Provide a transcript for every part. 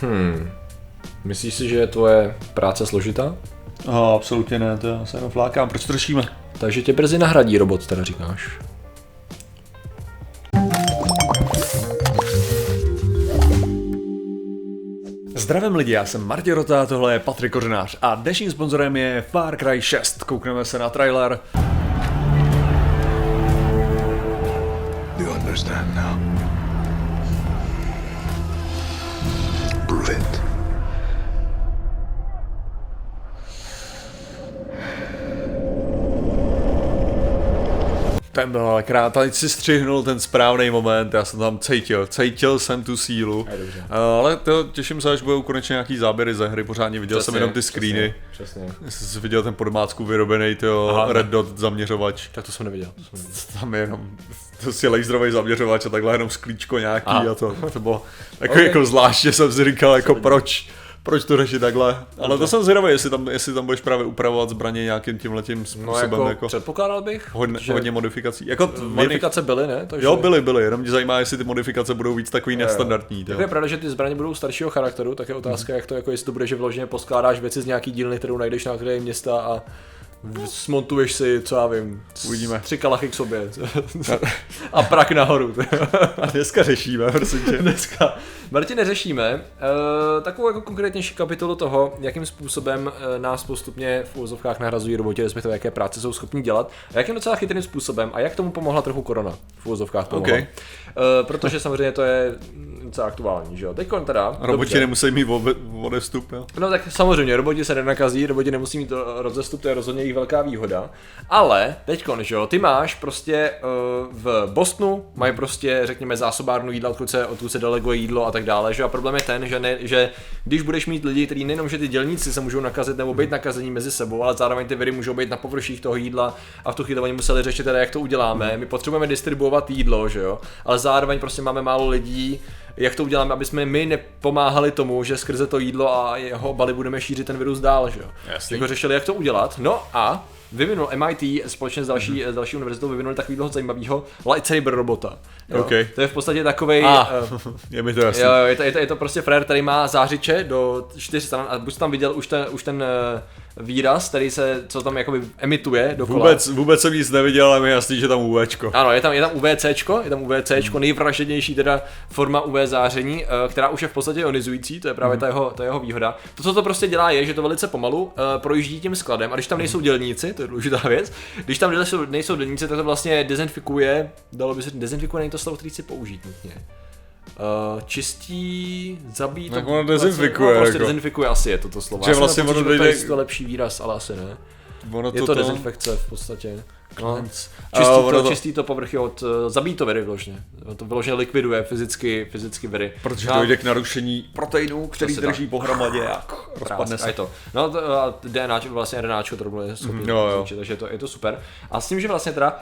Hmm. Myslíš si, že je tvoje práce složitá? Oh, absolutně ne, to já se jenom flákám. Proč to řešíme? Takže tě brzy nahradí robot, teda říkáš. Zdravím lidi, já jsem Martin Rota, tohle je Patrik Kořenář a dnešním sponzorem je Far Cry 6. Koukneme se na trailer. Ten byl ale krát, tady si střihnul ten správný moment, já jsem tam cítil, cítil jsem tu sílu. Je dobře. Uh, ale to těším se, až budou konečně nějaký záběry ze hry, pořádně viděl jsem jenom ty screeny. Přesně. Jsem si viděl ten podmácku vyrobený, tyjo, Aha. Red Dot zaměřovač. Tak to jsem neviděl. To jsem neviděl. Tam je jenom prostě laserový zaměřovač a takhle jenom sklíčko nějaký Aha. a to, to bylo jako, Ok. jako zvláště jsem si říkal, jako proč, proč to řešit takhle. Ale to jsem zvědavý, jestli tam, jestli tam budeš právě upravovat zbraně nějakým tímhletím No způsobem, jako, jako, předpokládal bych, hodně, že hodně modifikací. Jako t- modifikace byly, ne? Takže, Jo, byly, byly, jenom mě zajímá, jestli ty modifikace budou víc takový nestandardní. Jako je pravda, že ty zbraně budou staršího charakteru, tak je otázka, jak to, jako jestli to bude, že vložně poskládáš věci z nějaký dílny, kterou najdeš na kraji města a smontuješ si, co já vím, Uvidíme. tři kalachy k sobě a prak nahoru. A dneska řešíme, prosím tě. Dneska. Martin, neřešíme uh, takovou jako konkrétnější kapitolu toho, jakým způsobem uh, nás postupně v úvozovkách nahrazují roboti, respektive jaké práce jsou schopni dělat, a jakým docela chytrým způsobem a jak tomu pomohla trochu korona v úvozovkách pomohla. Ok. Uh, protože samozřejmě to je docela aktuální, že jo. Teď teda. Roboti dobře. nemusí mít odestup, jo. No tak samozřejmě, roboti se nenakazí, roboti nemusí mít eh, rozestup, to je rozhodně jejich velká výhoda. Ale teďkon, že jo, ty máš prostě uh, v Bostonu, mají prostě, řekněme, zásobárnu jídla, odkud se, odkud se deleguje jídlo a tak dále, že jo. A problém je ten, že, ne, že když budeš mít lidi, kteří nejenom, že ty dělníci se můžou nakazit nebo být nakazení mezi sebou, ale zároveň ty viry můžou být na površích toho jídla a v tu chvíli oni museli řešit teda, jak to uděláme. My potřebujeme distribuovat jídlo, že jo, ale zároveň prostě máme málo lidí, jak to uděláme, aby jsme my nepomáhali tomu, že skrze to jídlo a jeho obaly budeme šířit ten virus dál, že jo. Jasný. Jako řešili, jak to udělat. No a vyvinul MIT společně s další, mm-hmm. s další univerzitou vyvinuli takového zajímavého lightsaber robota. Jo? OK. To je v podstatě takovej... A, eh, je mi to jasný. Jo, je to, je, to, je to prostě frér, který má zářiče do čtyř stran a buď tam viděl už ten, už ten eh, výraz, který se, co tam jakoby emituje dokola. Vůbec, vůbec jsem nic neviděl, ale mi je jasný, že tam UVčko. Ano, je tam, je tam UVCčko, je tam UVCčko, nejvražednější teda forma UV záření, eh, která už je v podstatě ionizující, to je právě ta, jeho, ta jeho výhoda. To, co to prostě dělá, je, že to velice pomalu eh, projíždí tím skladem a když tam nejsou dělníci, to je důležitá věc, když tam nejsou, nejsou dělníci, tak to vlastně dezinfikuje, dalo by se dezinfikuje, není to slovo, který chci použít nutně. Uh, čistí, zabíjí Tak ono dezinfikuje, No, prostě jako. dezinfikuje asi je to to slovo. Že vlastně ono že to dojde- je to lepší výraz, ale asi ne. Ono Je to, to dezinfekce v podstatě. No. Čistí, A to, to- čistí to povrchy od, uh, zabíjí to viry vložně. To vyloženě likviduje fyzicky, fyzicky viry. Protože No, dojde k narušení proteinů, který drží tak. pohromadě a rozpadne Prásk, a se. je to. No to, a DNA, vlastně RNAčko to rovnou je schopný jo. zničit, takže je to, je to super. A s tím, že vlastně teda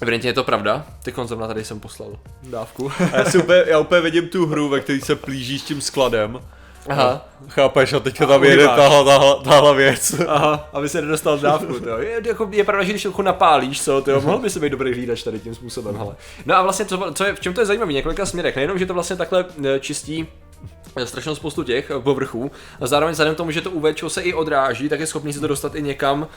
Evidentně je to pravda, ty zrovna tady jsem poslal dávku. A já, si úplně, já úplně vidím tu hru, ve které se plížíš tím skladem. Aha. Chápeš, a teďka A tam jede tahle, tahle, tahle věc. Aha, aby se nedostal dávku, to je, jako, je pravda, že když trochu napálíš, co, to mohl by se být dobrý hlídač tady tím způsobem, hele. No a vlastně, co, co je, v čem to je zajímavé, několika směrech, nejenom, že to vlastně takhle eh, čistí strašnou spoustu těch eh, povrchů. A zároveň vzhledem k tomu, že to UV se i odráží, tak je schopný si to dostat i někam, uh,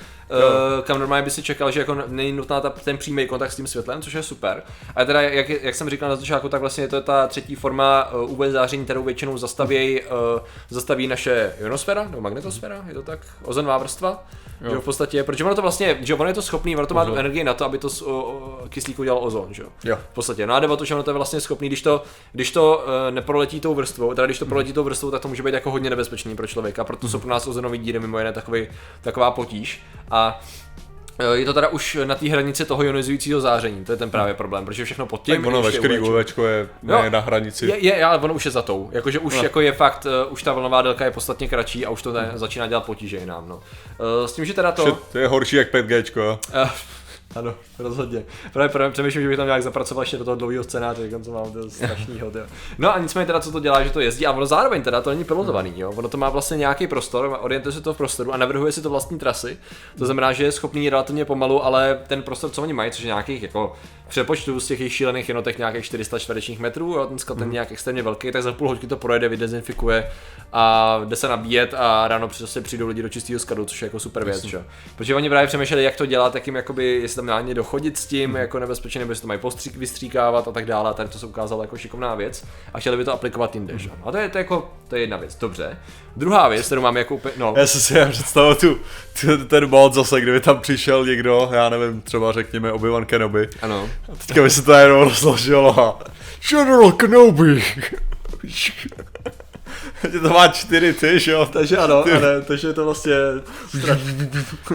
kam normálně by si čekal, že jako není nutná ta, ten přímý kontakt s tím světlem, což je super. A teda, jak, jak jsem říkal na začátku, tak vlastně je to ta třetí forma uh, UV záření, kterou většinou zastaví, uh, zastaví naše ionosféra, nebo magnetosféra, je to tak? Ozonová vrstva? Jo. Že v podstatě, protože ono to vlastně, že ono je to schopný, ono to má tu energii na to, aby to z o, o, kyslíku dělal ozon, že jo? V podstatě. No a jde o to, že ono to je vlastně schopný, když to, když to uh, neproletí tou vrstvou, teda když to proletí tou vrstvou, tak to může být jako hodně nebezpečný pro člověka, proto jsou pro nás ozonové díry mimo jiné takový, taková potíž. A je to teda už na té hranici toho ionizujícího záření, to je ten právě problém, protože všechno pod tím Tak ono veškerý UVčko. Je Jo. ne, na hranici. Je, je, ale ono už je za tou. Jakože už No. jako je fakt, uh, už ta vlnová délka je podstatně kratší a už to ne, začíná dělat potíže i nám. No. Uh, s tím, že teda to... Že To je horší jak 5Gčko, jo. Uh, Ano, rozhodně. Právě, právě přemýšlím, že bych tam nějak zapracoval ještě do toho dlouhého scénáře, jak co mám, to tyjo. No a nicméně teda, co to dělá, že to jezdí a ono zároveň teda to není pilotovaný, jo. Ono to má vlastně nějaký prostor, orientuje se to v prostoru a navrhuje si to vlastní trasy. To znamená, že je schopný relativně pomalu, ale ten prostor, co oni mají, což je nějakých jako přepočtu z těch jejich šílených jednotek nějakých 400 čtverečních metrů, jo, ten sklad ten nějak extrémně velký, tak za půl hodky to projede, vydezinfikuje a jde se nabíjet a ráno přesně přijdou lidi do čistého skladu, což je jako super věc, že? Protože oni právě přemýšleli, jak to dělat, jak jim jakoby, jestli tam dá dochodit s tím, jako nebezpečně, nebo jestli to mají postřík, vystříkávat a tak dále. A tady to se ukázalo jako šikovná věc a chtěli by to aplikovat jinde, že? A to je, to je jako, to je jedna věc, dobře. Druhá věc, kterou máme jako úplně, no, Já jsem si představil tu, tu, ten mod zase, kdyby tam přišel někdo, já nevím, třeba řekněme Obi-Wan Kenobi. ano. A teďka by se to jenom rozložilo a General Kenobi. Že to má čtyři ty, že jo? Takže ano, ale, takže je to vlastně strašný.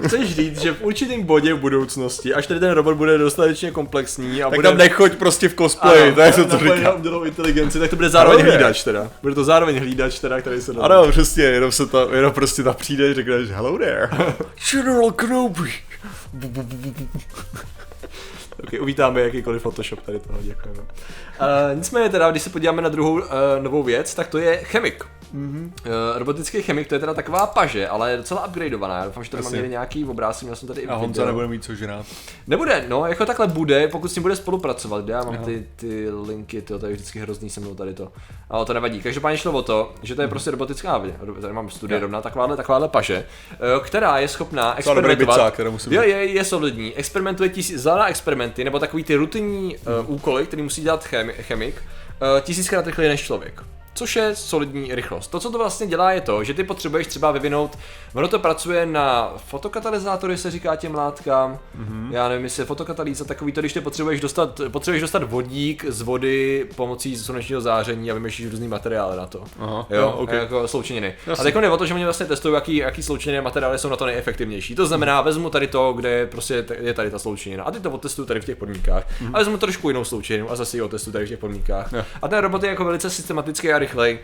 Chceš říct, že v určitém bodě v budoucnosti, až tady ten robot bude dostatečně komplexní a Tak bude... tam nechoď prostě v cosplay, to je to, co říkám. umělou inteligenci, tak to bude zároveň Ano, hlídač teda. Bude to zároveň hlídač teda, který se. Ano, přesně, jenom se to, jenom prostě tam přijde a řekneš hello there. General Kenobi. Ok, uvítáme jakýkoliv Photoshop tady toho, děkujeme. Uh, nicméně teda, když se podíváme na druhou uh, novou věc, tak to je chemik. Mm-hmm. Uh, robotický chemik, to je teda taková paže, ale je docela upgradeovaná. Já doufám, že tady mám někde nějaký obrázek, měl jsem tady i A Honza video. nebude mít co žrát. Nebude, no, jako takhle bude, pokud s ním bude spolupracovat, já mám ty, ty linky, tyjo, to je vždycky hrozný se mnou tady to. Ale to nevadí. Každopádně šlo o to, že to je prostě robotická, tady mám studie rovna, takováhle, takováhle paže, která je schopná experimentovat. bicák, říct. je, je solidní, experimentuje tisíc, zvládá experimenty, nebo takový ty rutinní uh, úkoly, který musí dělat chemi, chemik, uh, tisíckrát rychleji než člověk. Což je solidní rychlost. To, co to vlastně dělá, je to, že ty potřebuješ třeba vyvinout, ono to pracuje na fotokatalyzátory, se říká těm látkám. Mm-hmm. Já nevím, jestli je fotokatalýza takový to, když ty potřebuješ dostat, potřebuješ dostat vodík z vody pomocí slunečního záření a vymýšlíš různý materiály na to. Aha, jo, jo, ok. jako sloučeniny. Jasně. A teď jde o to, že oni vlastně testují, jaký, jaký sloučeniny materiály jsou na to nejefektivnější. To znamená, vezmu tady to, kde je prostě je tady ta sloučenina a ty to otestuju tady v těch podmínkách. A vezmu trošku jinou sloučeninu a zase ji otestuju tady v těch podmínkách. Jo. A ten robot je jako velice systematický a rychlej.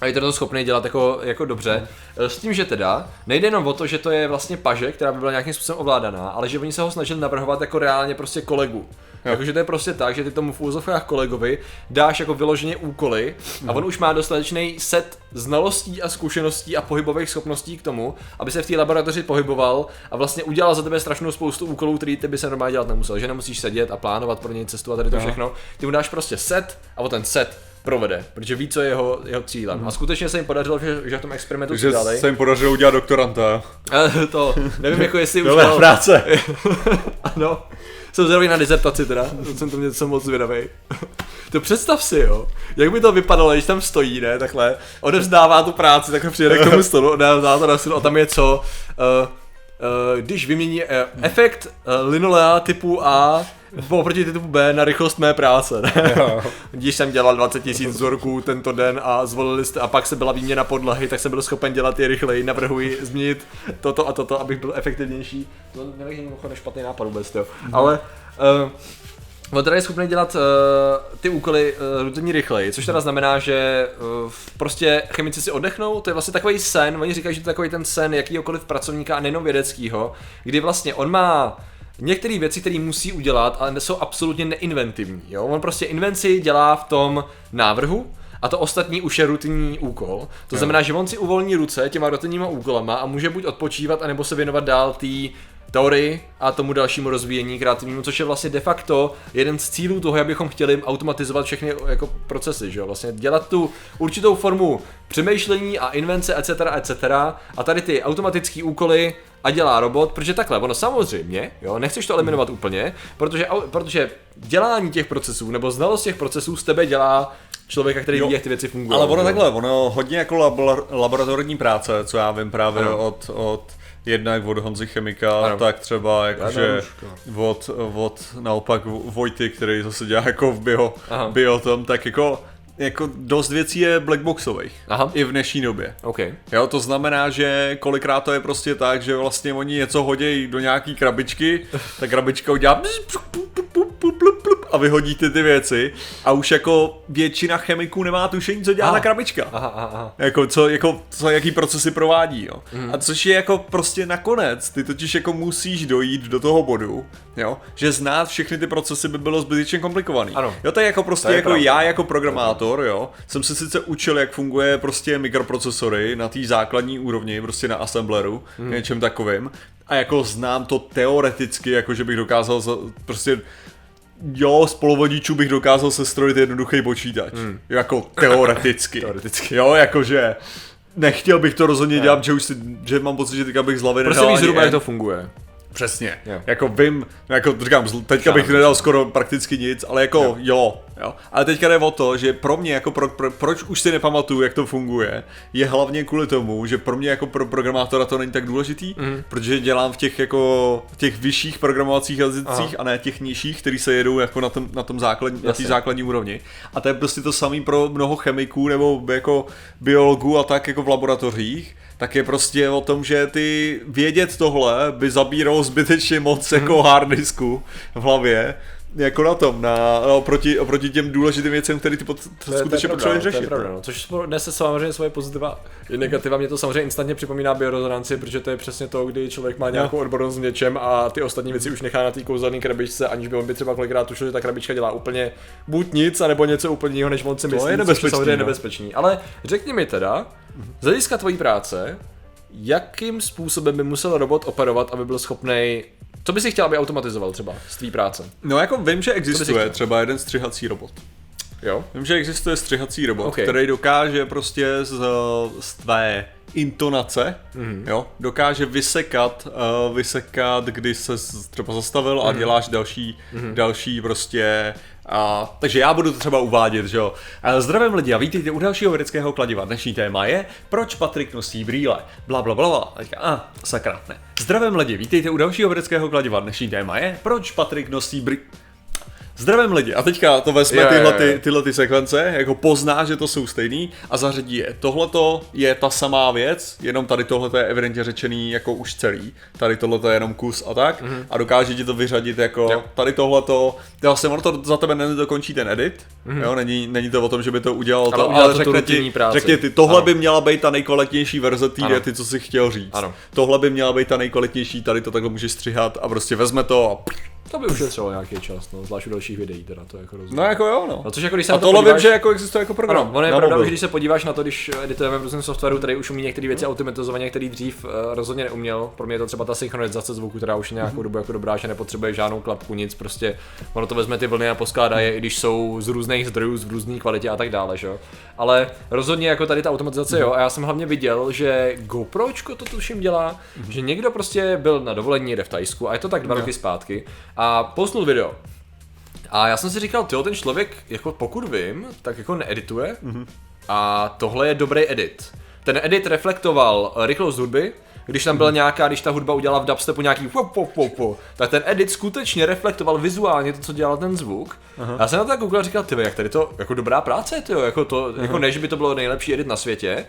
A je to schopný dělat jako, jako dobře. S tím, že teda nejde jenom o to, že to je vlastně paže, která by byla nějakým způsobem ovládaná, ale že oni se ho snažili navrhovat jako reálně prostě kolegu. Jakože to je prostě tak, že ty tomu v úzovkách kolegovi dáš jako vyloženě úkoly a on už má dostatečný set znalostí a zkušeností a pohybových schopností k tomu, aby se v té laboratoři pohyboval a vlastně udělal za tebe strašnou spoustu úkolů, který ty by se normálně dělat nemusel. Že nemusíš sedět a plánovat pro něj cestu a tady to všechno. Ty mu dáš prostě set a o ten set provede, protože ví, co je jeho, jeho cílem. A skutečně se jim podařilo, že, že v tom experimentu Takže přidali. se jim podařilo udělat doktoranta. Eh, to, nevím, jako jestli už to... práce. ano. Jsem zvědavý na dizertaci teda, to jsem to něco moc zvědavý. to představ si, jo, jak by to vypadalo, když tam stojí, ne, takhle, odevzdává tu práci, takhle přijede k tomu stolu, odevzdává to na stolu a tam je co, uh, uh, když vymění uh, efekt uh, linolea typu A oproti typu B na rychlost mé práce, ne? Když jsem dělal 20 000 vzorků tento den a zvolili jste, a pak se byla výměna podlahy, tak jsem byl schopen dělat je rychleji, navrhuji změnit toto a toto, abych byl efektivnější. To nevěřím mimochodem špatný nápad vůbec, jo. Ale uh, On teda je schopný dělat uh, ty úkoly uh, rutinně rychleji, což teda znamená, že uh, prostě chemici si oddechnou, to je vlastně takový sen, oni říkají, že to je takový ten sen jakýkoliv pracovníka a nejenom vědeckýho, kdy vlastně on má některé věci, které musí udělat, ale jsou absolutně neinventivní. Jo? On prostě invenci dělá v tom návrhu, a to ostatní už je rutinní úkol. To znamená, že on si uvolní ruce těma rutinníma úkolama a může buď odpočívat, anebo se věnovat dál té teorii a tomu dalšímu rozvíjení kreativnímu, což je vlastně de facto jeden z cílů toho, abychom chtěli automatizovat všechny jako procesy, že jo? Vlastně dělat tu určitou formu přemýšlení a invence, etc., etc. A tady ty automatické úkoly a dělá robot, protože takhle, ono samozřejmě, jo, nechceš to eliminovat úplně, protože, protože dělání těch procesů nebo znalost těch procesů z tebe dělá člověka, který Jo. ví, jak ty věci fungují. Ale ono jo. takhle, ono hodně jako labor, laboratorní práce, co já vím právě Ano. od, od jednak od Honzy Chemika, Ano. tak třeba jakože od, od naopak Vojty, který zase dělá jako v bio, Aha. bio tom, tak jako, jako dost věcí je blackboxových. Aha. I v dnešní době. OK. Jo, to znamená, že kolikrát to je prostě tak, že vlastně oni něco hodějí do nějaký krabičky, ta krabička udělá a vyhodíte ty věci a už jako většina chemiků nemá tušení, co dělá Aha. ta krabička. Aha, aha, aha. Jako, co, jako, co, jaký procesy provádí, jo. Mm. A což je jako prostě nakonec, ty totiž jako musíš dojít do toho bodu, jo, že znát všechny ty procesy by bylo zbytečně komplikovaný. Ano. Jo, to je jako prostě To je jako pravda. já jako programátor, jo, jsem se sice učil, jak funguje prostě mikroprocesory na té základní úrovni, prostě na assembleru, mm. něčem takovým, a jako znám to teoreticky, jako že bych dokázal za, prostě Jo, z polovodičů bych dokázal sestrojit jednoduchý počítač. Hmm. Jako teoreticky. Teoreticky. Jo, jakože nechtěl bych to rozhodně dělat, že už si, že mám pocit, že teďka bych z hlavy Prostě víš zhruba, jak to funguje. Přesně. Jo. Jako vím, jako říkám, teďka bych nedal skoro prakticky nic, ale jako jo. jo, jo. Ale teďka jde o to, že pro mě, jako pro, pro, proč už si nepamatuju, jak to funguje, je hlavně kvůli tomu, že pro mě jako pro programátora to není tak důležitý, mm. protože dělám v těch jako v těch vyšších programovacích jazycích a ne těch nižších, který se jedou jako na tom, na tom základní, na té základní úrovni. A to je prostě to samé pro mnoho chemiků nebo jako biologů a tak jako v laboratořích, tak je prostě o tom, že ty vědět tohle by zabíralo zbytečně moc Mhm. jako hard disku v hlavě, jako na tom, na, oproti, oproti těm důležitým věcem, které ty pot, skutečně potřebuješ To řešit. je pravda, no. no. Což nese samozřejmě svoje pozitiva i negativa. Mě to samozřejmě instantně připomíná biorezonanci, protože to je přesně to, kdy člověk má nějakou odbornost v něčem a ty ostatní věci už nechá na té kouzelné krabičce, aniž by on by třeba kolikrát tušil, že ta krabička dělá úplně buď nic, anebo něco úplně jiného, než on si myslí. je což nebezpečný, samozřejmě no. nebezpečný. Ale řekni mi teda, z hlediska tvojí práce, jakým způsobem by musel robot operovat, aby byl schopný co by si chtěl, aby automatizoval třeba z tvý práce? no jako vím, že existuje třeba jeden střihací robot. Jo? Vím, že existuje střihací robot, Ok. okay. který dokáže prostě z, z tvé intonace, mm. jo, dokáže vysekat, uh, vysekat, kdy se třeba zastavil a děláš další, mm. další prostě a, takže já budu to třeba uvádět, že jo. Eh, Zdravím lidi a vítejte u dalšího vědeckého kladiva. Dnešní téma je, proč Patrik nosí brýle. Bla, bla, bla, bla. A, sakra, ne. Zdravím lidi, vítejte u dalšího vědeckého kladiva. Dnešní téma je, proč Patrik nosí brýle. Zdravím lidi. A teďka to vezme jo, tyhle, ty, tyhle ty sekvence, jako pozná, že to jsou stejný a zařadí je. Tohleto je ta samá věc, jenom tady tohle je evidentně řečený jako už celý. Tady tohle je jenom kus a tak. Mm-hmm. A dokáže ti to vyřadit jako. Jo. tady tohleto. Vlastně ono to za tebe nedokončí ten edit. Mm-hmm. Jo, není, není to o tom, že by to udělal Ale to, ale to řekne ti, práci. řekne ti, tohle Ano. by měla být ta nejkvalitnější verze té věty, co jsi chtěl říct. Ano. Tohle by měla být ta nejkvalitnější, tady to takhle můžeš střihat a prostě vezme to a To by ušetřilo nějaký čas, no, zvlášť u dalších videí, teda to jako rozumím. no jako jo, no. No, což jako když se A na to tohle podíváš, vím, že jako existuje jako program. Ano, ono je pravda, mobil. že když se podíváš na to, když editujeme v různém softwaru, který už umí některé věci automatizovaně, který dřív uh, rozhodně neuměl. Pro mě je to třeba ta synchronizace zvuku, která už je nějakou dobu jako dobrá, že nepotřebuje žádnou klapku, nic, prostě ono to vezme ty vlny a poskládá je, i když jsou z různých zdrojů, z různé kvalitě a tak dále, že jo. Ale rozhodně jako tady ta automatizace, jo, a já jsem hlavně viděl, že GoPročko to tuším dělá, že někdo prostě byl na dovolení jede v Tajsku a je to tak dva roky zpátky a postnul video. A já jsem si říkal, tyjo, ten člověk, jako pokud vím, tak jako needituje. Mm-hmm. A tohle je dobrý edit. Ten edit reflektoval rychlost hudby, když tam byla nějaká, když ta hudba udělala v dubstepu nějaký pop, pop, pop, pop, tak ten edit skutečně reflektoval vizuálně to, co dělal ten zvuk. Aha. Já jsem na to tak koukal a říkal, ty jak tady to, jako dobrá práce, ty jako to, jako ne, že by to bylo nejlepší edit na světě,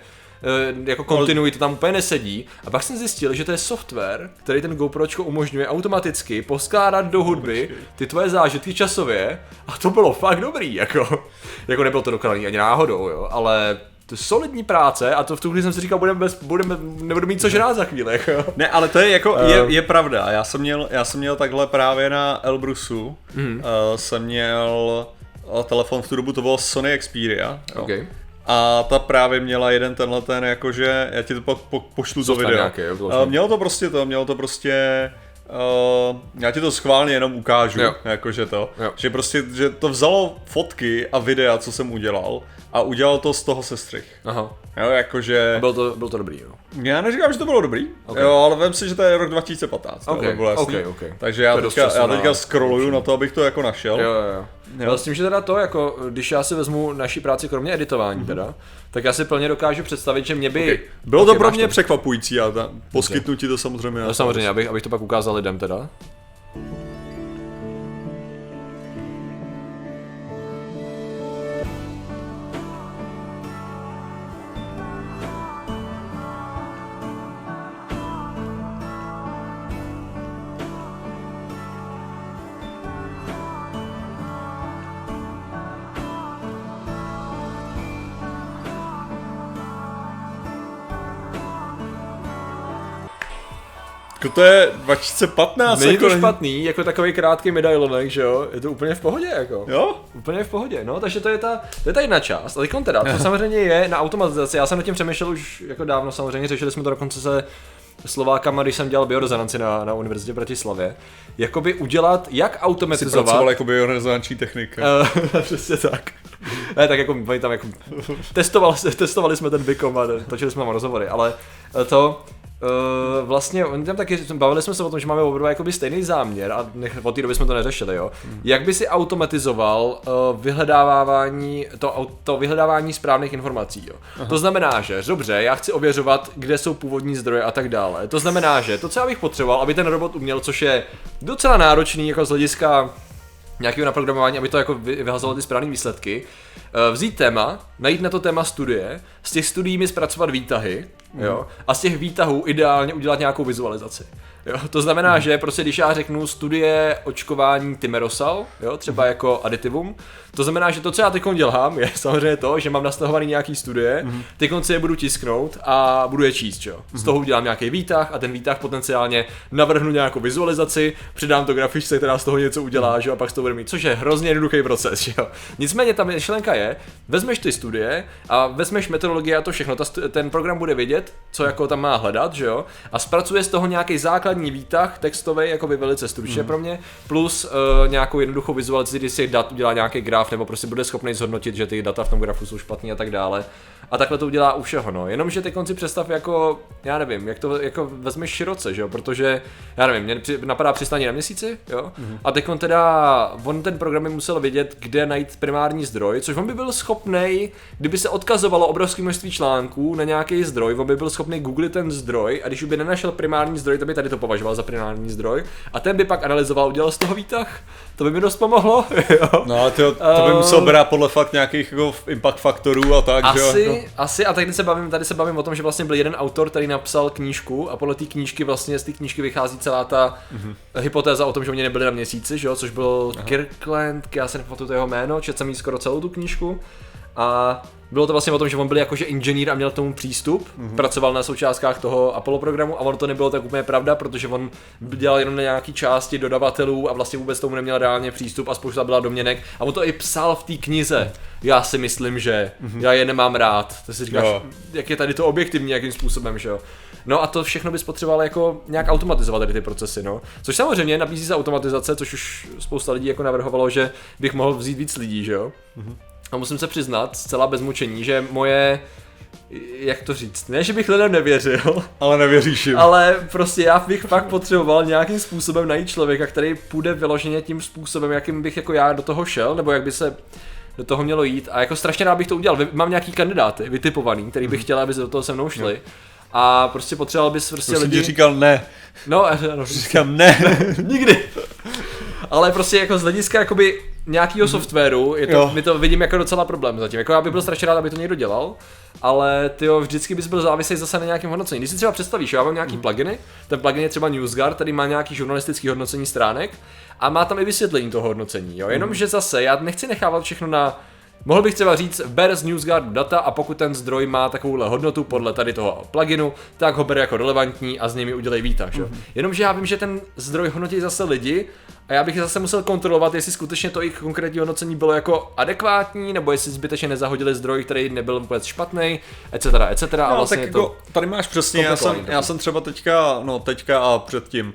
jako kontinuity tam úplně nesedí. A pak jsem zjistil, že to je software, který ten GoPročko umožňuje automaticky poskládat do hudby ty tvoje zážitky časově a to bylo fakt dobrý, jako, jako nebylo to dokonalý ani náhodou, jo, ale to je solidní práce a to v tu chvíli jsem si říkal, budeme, bez, budeme nebudu mít co žrát za chvíli, jako. Ne, ale to je jako, je, Eh. je pravda. Já jsem měl, já jsem měl takhle právě na Elbrusu, mm. uh, jsem měl telefon v tu dobu, to bylo Sony Xperia. Jo. Okay. A ta právě měla jeden tenhle ten, jakože, já ti to pak po, pošlu do Software videa. nějaký, jo, uh, vyložený. mělo to prostě to, mělo to prostě Uh, já ti to schválně jenom ukážu, Jo. jakože to, Jo. že prostě, že to vzalo fotky a videa, co jsem udělal a udělal to z toho sestřih. Aha. Jo, jakože... Byl to, byl to dobrý, jo. Já neříkám, že to bylo dobrý, okay. jo, ale vem si, že to je rok 2015. Ok, aby bylo jasný. ok, ok. Takže já To teďka, já na teďka scrolluju na to, abych to jako našel. Jo, jo, jo. Ale s tím, že teda to, jako, když já si vezmu naší práci kromě editování teda, tak já si plně dokážu představit, že mě by... Okay. Bylo Ok, to pro mě překvapující a ta, poskytnu ti to samozřejmě. No, samozřejmě, abych, abych to pak ukázal lidem teda. To je 2015. Není to jako špatný, jako takový krátký medailonek, že jo? Je to úplně v pohodě, jako. Jo? Úplně v pohodě, no, takže to je ta, to je ta jedna část. A teď teda, to samozřejmě je na automatizaci. Já jsem nad tím přemýšlel už jako dávno samozřejmě, řešili jsme to dokonce se Slovákama, když jsem dělal biorezonanci na, na Univerzitě v Bratislavě. Jakoby udělat, jak Jsi automatizovat... pracoval jako biorezonanční technika. Uh, přesně tak. Ne, tak jako, oni tam jako, testoval, testovali jsme ten Bicom a točili jsme tam rozhovory, ale eh, to, Uh, vlastně, oni tam taky, bavili jsme se o tom, že máme oba jakoby stejný záměr a nech, od té doby jsme to neřešili, jo. Hmm. Jak by si automatizoval uh, vyhledávání, to, to vyhledávání správných informací, jo. Aha. To znamená, že dobře, já chci ověřovat, kde jsou původní zdroje a tak dále. To znamená, že to, co já bych potřeboval, aby ten robot uměl, což je docela náročný jako z hlediska nějakého naprogramování, aby to jako vyhazovalo ty správné výsledky. Eh, vzít téma, najít na to téma studie, z těch studií mi zpracovat výtahy, mm. jo, a z těch výtahů ideálně udělat nějakou vizualizaci. Jo, to znamená, mm. že prostě když já řeknu studie očkování Timerosal, jo, třeba mm. jako aditivum, to znamená, že to, co já teď dělám, je samozřejmě to, že mám nastahovaný nějaký studie, mm. teď si je budu tisknout a budu je číst, jo. Z toho udělám nějaký výtah a ten výtah potenciálně navrhnu nějakou vizualizaci, přidám to grafičce, která z toho něco udělá, že a pak z toho bude mít, což je hrozně jednoduchý proces, jo. Nicméně ta myšlenka je, vezmeš ty studie a vezmeš metodologie a to všechno, ta, ten program bude vědět, co jako tam má hledat, že jo, a zpracuje z toho nějaký základní výtah textový, jako by velice stručně mm. pro mě, plus uh, nějakou jednoduchou vizualizaci, kdy si dat udělá nějaký graf, nebo prostě bude schopný zhodnotit, že ty data v tom grafu jsou špatný a tak dále. A takhle to udělá u všeho, no. Jenomže ty konci představ jako, já nevím, jak to jako vezmeš široce, že jo, protože, já nevím, mě napadá přistání na měsíci, jo, mm-hmm. a teď on teda, on ten program by musel vědět, kde najít primární zdroj, což on by byl schopný, kdyby se odkazovalo obrovské množství článků na nějaký zdroj, on by byl schopný googlit ten zdroj a když by nenašel primární zdroj, tak by tady to považoval za primární zdroj a ten by pak analyzoval, udělal z toho výtah, to by mi dost pomohlo, jo. No, to, to by musel brát podle fakt nějakých jako impact faktorů a tak, Asi, že jo? Jako- asi a tady se bavím, tady se bavím o tom, že vlastně byl jeden autor, který napsal knížku a podle té knížky vlastně z té knížky vychází celá ta mm-hmm. hypotéza o tom, že oni nebyli na měsíci, že jo, což byl Aha. Kirkland, já se nepamatuju jeho jméno, četl jsem jí skoro celou tu knížku a bylo to vlastně o tom, že on byl jakože inženýr a měl k tomu přístup, mm-hmm. pracoval na součástkách toho Apollo programu a ono to nebylo tak úplně pravda, protože on dělal jenom na nějaký části dodavatelů a vlastně vůbec tomu neměl reálně přístup a spousta byla domněnek a on to i psal v té knize. Já si myslím, že mm-hmm. já je nemám rád. To si říkáš, jo. jak je tady to objektivní jakým způsobem, že jo. No a to všechno bys potřeboval jako nějak automatizovat tady ty procesy, no. Což samozřejmě nabízí se automatizace, což už spousta lidí jako navrhovalo, že bych mohl vzít víc lidí, že jo. Mm-hmm. A musím se přiznat, zcela bez mučení, že moje jak to říct, ne, že bych lidem nevěřil. Ale nevěříš jim. Ale prostě já bych fakt potřeboval nějakým způsobem najít člověka, který půjde vyloženě tím způsobem, jakým bych jako já do toho šel, nebo jak by se do toho mělo jít. A jako strašně rád bych to udělal. Mám nějaký kandidáty vytipovaný, který bych mhm. chtěl, aby se do toho se mnou šli. A prostě potřeboval bys prostě to lidi... říkal ne. No, no říkám ne. Nikdy. Ale prostě jako z hlediska jakoby nějakého mm. softwaru, je to, my to vidím jako docela problém zatím. Jako já bych byl strašně rád, aby to někdo dělal, ale ty vždycky bys byl závislý zase na nějakém hodnocení. Když si třeba představíš, já mám nějaký mm. pluginy, ten plugin je třeba NewsGuard, který má nějaký žurnalistický hodnocení stránek a má tam i vysvětlení toho hodnocení, jo. Jenomže mm. zase já nechci nechávat všechno na Mohl bych třeba říct, ber z NewsGuard data a pokud ten zdroj má takovouhle hodnotu podle tady toho pluginu, tak ho ber jako relevantní a z něj mi udělej výtah. Mm-hmm. Jenomže já vím, že ten zdroj hodnotí zase lidi a já bych zase musel kontrolovat, jestli skutečně to jejich konkrétní hodnocení bylo jako adekvátní, nebo jestli zbytečně nezahodili zdroj, který nebyl vůbec špatný, etc. etc. No, a vlastně tak jako, to tady máš přesně, já jsem, já jsem třeba teďka, no teďka a předtím,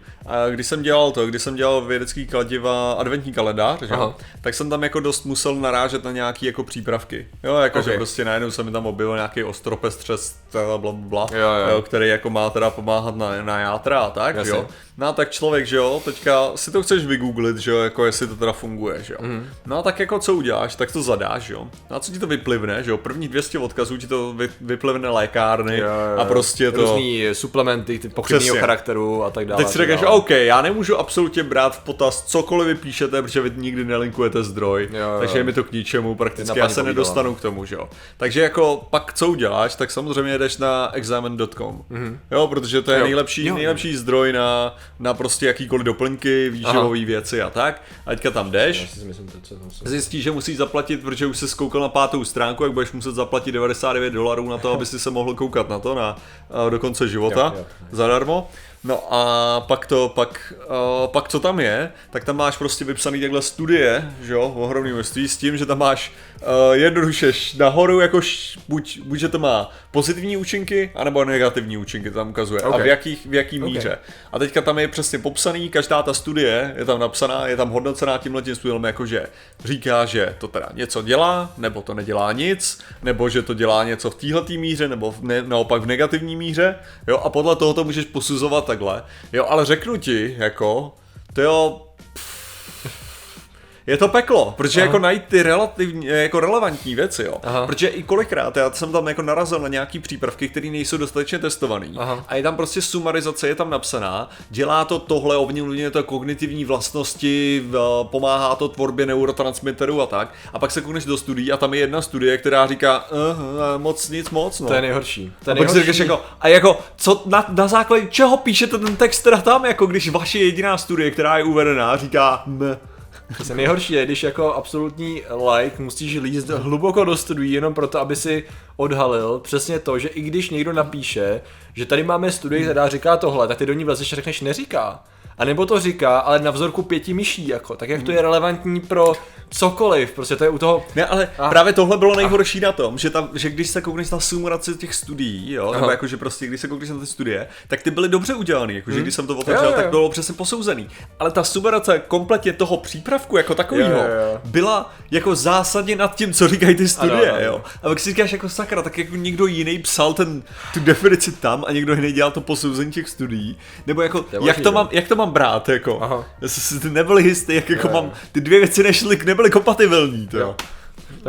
když jsem dělal to, když jsem dělal vědecký kladiva, adventní kalendář, že? tak jsem tam jako dost musel narážet na nějaký jako přípravky. Jo, jako okay. že prostě najednou se mi tam objevil nějaký ostropestřes, bla, bla, bla, jo, jo. Jo, který jako má teda pomáhat na, na játra a tak, Jasně. jo. No tak člověk, že jo, teďka si to chceš vygooglit, že jo, jako jestli to teda funguje, že jo. Mm. No a tak jako co uděláš, tak to zadáš, jo. No a co ti to vyplivne, že jo, první 200 odkazů ti to vy, vyplivne lékárny jo, jo, a prostě to... Různý suplementy, ty pochybného charakteru a tak dále. Teď si řekneš, OK, já nemůžu absolutně brát v potaz cokoliv vypíšete, protože vy nikdy nelinkujete zdroj, jo, jo. takže je mi to k ničemu, prakticky já se nedostanu k tomu, že jo. Takže jako pak co uděláš, tak samozřejmě jdeš na examen.com, mm-hmm. jo, protože to je jo. nejlepší, jo. nejlepší zdroj na na prostě jakýkoliv doplňky, výživové věci a tak. A teďka tam jdeš, Já si myslím, to, co tam jsou. zjistíš, že musíš zaplatit, protože už jsi skoukal na pátou stránku, jak budeš muset zaplatit 99 dolarů na to, aby si se mohl koukat na to na, do konce života Jo, jo. zadarmo. No a pak to, pak, uh, pak co tam je, tak tam máš prostě vypsaný takhle studie, že jo, v ohromném množství s tím, že tam máš uh, jednoduše nahoru jakož buď, buď, že to má pozitivní účinky, anebo negativní účinky to tam ukazuje. Ok. A v, jakých, v jaký míře. A teďka tam je přesně popsaný, každá ta studie je tam napsaná, je tam hodnocená tímhle tím způsobem, jakože říká, že to teda něco dělá, nebo to nedělá nic, nebo že to dělá něco v téhle míře, nebo v ne, naopak v negativní míře, jo, a podle toho to můžeš posuzovat takhle, jo, ale řeknu ti, jako, to jo, je to peklo, protože Aha. jako najít ty relativní, jako relevantní věci, jo. Aha. Protože i kolikrát já jsem tam jako narazil na nějaký přípravky, které nejsou dostatečně testovaný. Aha. A je tam prostě sumarizace, je tam napsaná, dělá to tohle, ovlivňuje to kognitivní vlastnosti, pomáhá to tvorbě neurotransmiterů a tak. A pak se koukneš do studií a tam je jedna studie, která říká, uh, moc nic moc, no. To je nejhorší. To je A pak si nejhorší. říkáš jako, a jako, co, na, na základě čeho píšete ten text teda tam, jako když vaše jediná studie, která je uvedená, říká, ne. To nejhorší je, když jako absolutní like musíš líst hluboko do studií jenom proto, aby si odhalil přesně to, že i když někdo napíše, že tady máme studii, která říká tohle, tak ty do ní a řekneš neříká. A nebo to říká, ale na vzorku pěti myší, jako. Tak jak to je relevantní pro cokoliv, prostě to je u toho... Ne, ale A- právě tohle bylo nejhorší na tom, že, tam, že když se koukneš na sumeraci těch studií, jo, nebo Aha. jakože prostě, když se koukneš na ty studie, tak ty byly dobře udělaný, jakože když jsem to otevřel, Hmm. Jo, jo, tak bylo přesně posouzený. Ale ta sumerace kompletně toho přípravku jako takového byla jako zásadně nad tím, co říkají ty studie, Ano, ano. jo. A pak si říkáš jako sakra, tak jako někdo jiný psal ten, tu definici tam a někdo jiný dělal to posouzení těch studií, nebo jako, jak to, mám, jak to mám brát, jako. Aha. Já jsem si nebyl jistý, jak jako Jo, mám, ty dvě věci nešly, nebyly kompatibilní, to jo.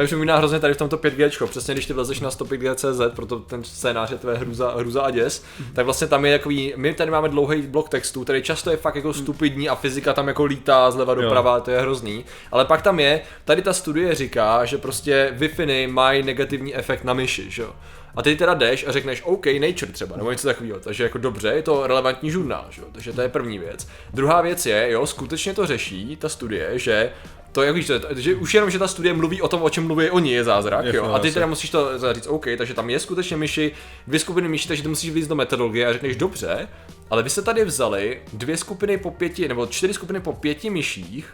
To mi hrozně tady v tomto 5G, přesně když ty vlezeš na 105G.cz, proto ten scénář je tvé hruza, hruza a děs, tak vlastně tam je takový, my tady máme dlouhý blok textu, který často je fakt jako stupidní a fyzika tam jako lítá zleva doprava, to je hrozný, ale pak tam je, tady ta studie říká, že prostě Wi-Fi mají negativní efekt na myši, že jo. A ty teda jdeš a řekneš OK, Nature třeba, nebo něco takového, takže jako dobře, je to relevantní žurnál, že jo? takže to je první věc. Druhá věc je, jo, skutečně to řeší, ta studie, že to je, víš, to, že už jenom, že ta studie mluví o tom, o čem mluví oni, je zázrak, Je jo. A ty teda musíš to říct, OK, takže tam je skutečně myši, dvě skupiny myší, takže ty musíš víc do metodologie a řekneš, dobře, ale vy jste tady vzali dvě skupiny po pěti, nebo čtyři skupiny po pěti myších,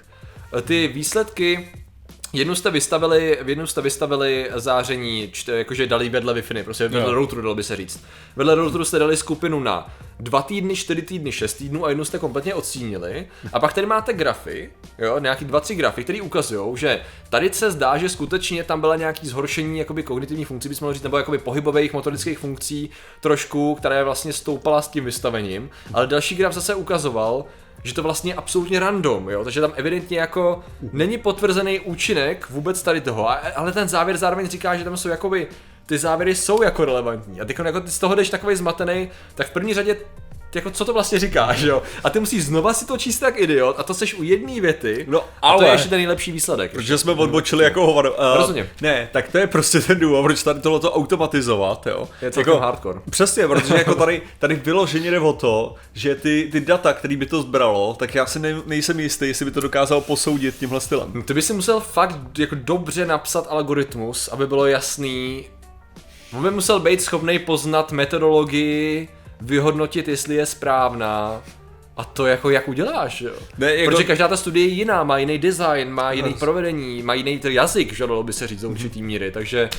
ty výsledky Jednu jste vystavili, v jednu jste vystavili záření, čte, jakože dali vedle wi prostě vedle Jo. routeru, dalo by se říct. Vedle routeru jste dali skupinu na dva týdny, čtyři týdny, šest týdnů a jednu jste kompletně odstínili. A pak tady máte grafy, jo, nějaký dva, tři grafy, které ukazují, že tady se zdá, že skutečně tam byla nějaký zhoršení jakoby kognitivních funkcí, bychom mohli říct, nebo jakoby pohybových motorických funkcí trošku, které vlastně stoupala s tím vystavením. Ale další graf zase ukazoval, že to vlastně je absolutně random, jo, takže tam evidentně jako není potvrzený účinek vůbec tady toho, ale ten závěr zároveň říká, že tam jsou jakoby, ty závěry jsou jako relevantní. A ty jako ty z toho jdeš takový zmatený, tak v první řadě jako co to vlastně říkáš, jo? A ty musíš znova si to číst jak idiot a to seš u jedné věty No, a to je ale- ještě ten nejlepší výsledek. Protože jsme odbočili jako hovado. Uh, Rozumím. Ne, tak to je prostě ten důvod, proč tady tohleto automatizovat, jo. Je celkem hardcore. Přesně, protože jako tady, tady vyloženě jde o to, že ty, ty data, který by to zbralo, tak já si ne, nejsem jistý, jestli by to dokázal posoudit tímhle stylem. Ty by si musel fakt jako dobře napsat algoritmus, aby bylo jasný. On by musel být schopný poznat metodologii, vyhodnotit, jestli je správná. A to jako jak uděláš, jo? Ne, jako- Protože každá ta studie je jiná, má jiný design, má jiný provedení, má jiný jazyk, že dalo by se říct do určitý míry, takže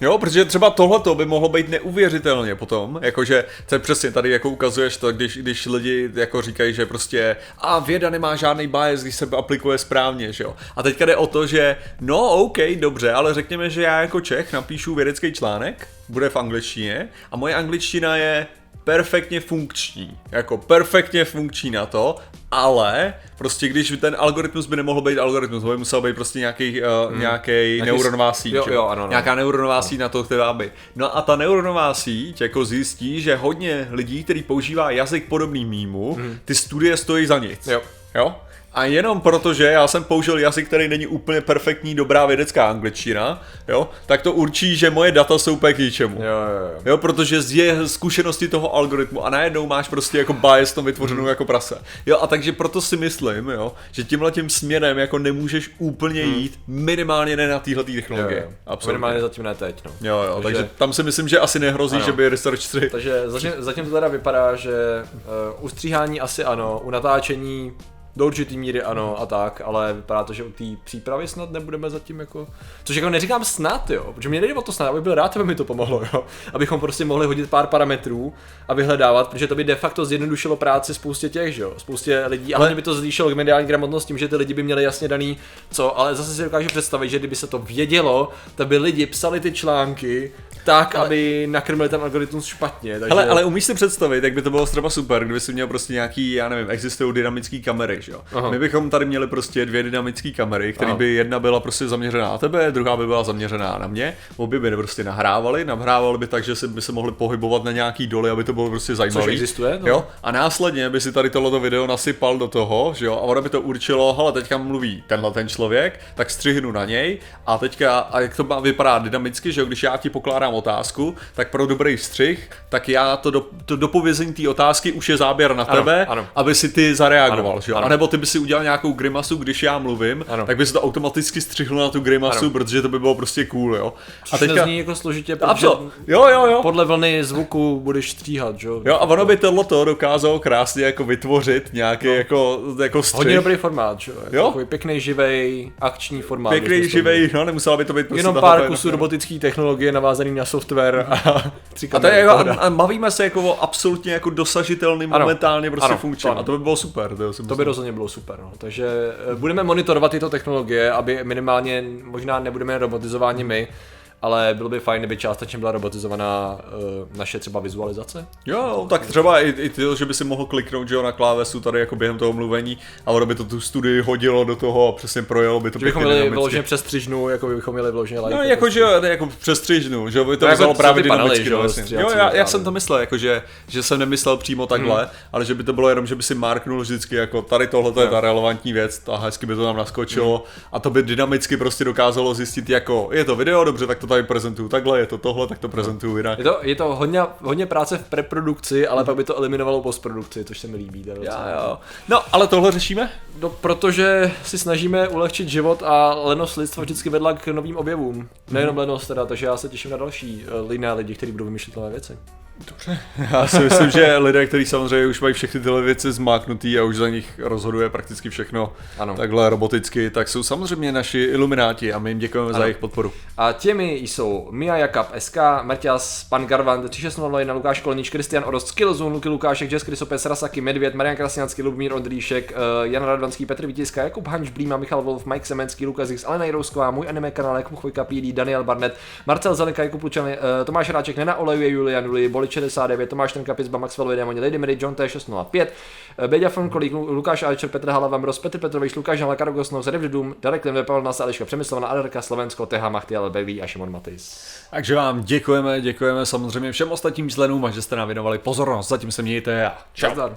Jo, protože třeba tohleto by mohlo být neuvěřitelně potom, jakože, to přesně tady jako ukazuješ to, když, když lidi jako říkají, že prostě a věda nemá žádný bias, když se aplikuje správně, že jo. A teďka jde o to, že no OK, dobře, ale řekněme, že já jako Čech napíšu vědecký článek, bude v angličtině a moje angličtina je perfektně funkční, jako perfektně funkční na to, ale prostě když ten algoritmus by nemohl být algoritmus, by musel být prostě nějaký, uh, nějaký neuronová síť, jo, jo, ano, ano. nějaká neuronová síť na to, která by. No a ta neuronová síť jako zjistí, že hodně lidí, který používá jazyk podobný mýmu, ty studie stojí za nic. Jo. Jo? A jenom protože já jsem použil jazyk, který není úplně perfektní, dobrá vědecká angličtina, jo, tak to určí, že moje data jsou úplně k ničemu. Jo, jo, jo. Jo, protože z je zkušenosti toho algoritmu a najednou máš prostě jako bias tom vytvořenou Mhm. jako prase. Jo, a takže proto si myslím, jo, že tímhle tím směrem jako nemůžeš úplně jít, minimálně ne na téhle technologie. Jo, jo. Absolutně. Minimálně zatím ne teď, no. Jo, jo, takže, Takže- tam si myslím, že asi nehrozí, Ano. že by Research 3... Takže zatím, zatím to teda vypadá, že uh, u stříhání asi ano, u natáčení do určitý míry ano a tak, ale vypadá to, že u té přípravy snad nebudeme zatím jako... Což jako neříkám snad, jo, protože mě nejde o to snad, abych byl rád, aby mi to pomohlo, jo. Abychom prostě mohli hodit pár parametrů a vyhledávat, protože to by de facto zjednodušilo práci spoustě těch, že jo, spoustě lidí, ale by to zvýšilo k mediální gramotnosti tím, že ty lidi by měli jasně daný co, ale zase si dokážu představit, že kdyby se to vědělo, tak by lidi psali ty články tak, ale... aby nakrmili ten algoritmus špatně. Takže... Hele, ale umíš si představit, jak by to bylo třeba super, kdyby si měl prostě nějaký, já nevím, existují dynamické kamery, že jo? Aha. My bychom tady měli prostě dvě dynamické kamery, které by jedna byla prostě zaměřená na tebe, druhá by byla zaměřená na mě. Obě by prostě nahrávali, nahrávali by tak, že si by se mohli pohybovat na nějaký doly, aby to bylo prostě zajímavé. existuje, no. Jo? A následně by si tady tohleto video nasypal do toho, že jo? A ono by to určilo, hele, teďka mluví tenhle ten člověk, tak střihnu na něj a teďka, a jak to má vypadá dynamicky, že jo? Když já ti pokládám otázku, tak pro dobrý střih, tak já to, do, to dopovězení té otázky už je záběr na Ano, tebe, ano. aby si ty zareagoval, Ano, že jo? ano. Nebo ty by si udělal nějakou grimasu, když já mluvím, Ano. tak by se to automaticky střihlo na tu grimasu, Ano. protože to by bylo prostě cool, jo? A teďka... nezní jako složitě, protože jo, jo, jo. podle vlny zvuku budeš stříhat, jo? Jo, a ono by tohleto dokázalo krásně jako vytvořit nějaký jako, jako střih. Hodně dobrý formát, že jo? Jo? Takový pěkný, živej, akční formát. Pěkný, živej, no, nemusela by to být prostě Jenom pár kusů robotické technologie navázaný na software a tři A to je jako, a, bavíme se jako o absolutně jako dosažitelným, momentálně prostě funkčním. A to by bylo super. To, by myslím. Rozhodně bylo super. No. Takže eh, budeme monitorovat tyto technologie, aby minimálně možná nebudeme robotizováni my, ale bylo by fajn, kdyby částečně byla robotizovaná uh, naše třeba vizualizace. Jo, tak třeba i, i to, že by si mohl kliknout že jo, na klávesu tady jako během toho mluvení a ono by to tu studii hodilo do toho a přesně projelo by to Že bychom pěkně měli vyloženě přes střižnu, jako bychom měli vyloženě like. No, jako, že jo, jako přestřižnu, že jo, by to No, jako vzalo co právě ty panely, že jo, no, stříhací jo, já, já jsem to myslel, jako, že, že jsem nemyslel přímo takhle, Hmm. ale že by to bylo jenom, že by si marknul vždycky, jako tady tohle to je ta relevantní věc, a hezky by to tam naskočilo Hmm. a to by dynamicky prostě dokázalo zjistit, jako je to video, dobře, tak to tady prezentuju takhle, je to tohle, tak to prezentuju jinak. Je to, je to hodně, hodně práce v preprodukci, ale pak by to eliminovalo postprodukci, což se mi líbí. to Já, jo. No, ale tohle řešíme? No, protože si snažíme ulehčit život a lenost lidstva vždycky vedla k novým objevům. Nejenom lenost teda, takže já se těším na další uh, jiné lidi, kteří budou vymýšlet nové věci. Já si myslím, že lidé, kteří samozřejmě už mají všechny tyhle věci zmáknutý a už za nich rozhoduje prakticky všechno Ano. takhle roboticky, tak jsou samozřejmě naši ilumináti a my jim děkujeme za jejich podporu. A těmi jsou Mia Jakab, SK, Marťas, Pan Garvant, 3601, Lukáš Kolnič, Kristian Orost, Skillzone, Luky Lukášek, Jess Krysopes, Rasaki, Medvěd, Marian Krasňanský, Lubomír Ondříšek, uh, Jan Radvanský, Petr Vítiska, Jakub Hanč, Blíma, Michal Wolf, Mike Semenský, Lukas X, Alena Jirousková, můj anime kanál, Jakub Chvojka, PD, Daniel Barnett, Marcel Zelenka, Jakub Lučany, uh, Tomáš Ráček, Nena Olejuje, Julian Nuli, Boli 69, Tomáš Tenka, Pizba, Maxwell, Démoni, Lady Mary, John T605, uh, Beďa Fonkolík, Lu- Lukáš Alčer, Petr Hala, Vamros, Petr Petrovič, Lukáš Hala, Karagosnou, Zerev Dům, Darek Lemve, Pavel Nasa, Eliška Přemyslovna, Aderka, Slovensko, Teha, Machtiel, Belví a Šimon Matis. Takže vám děkujeme, děkujeme samozřejmě všem ostatním členům a že jste nám věnovali pozornost. Zatím se mějte a čau. Nazdar.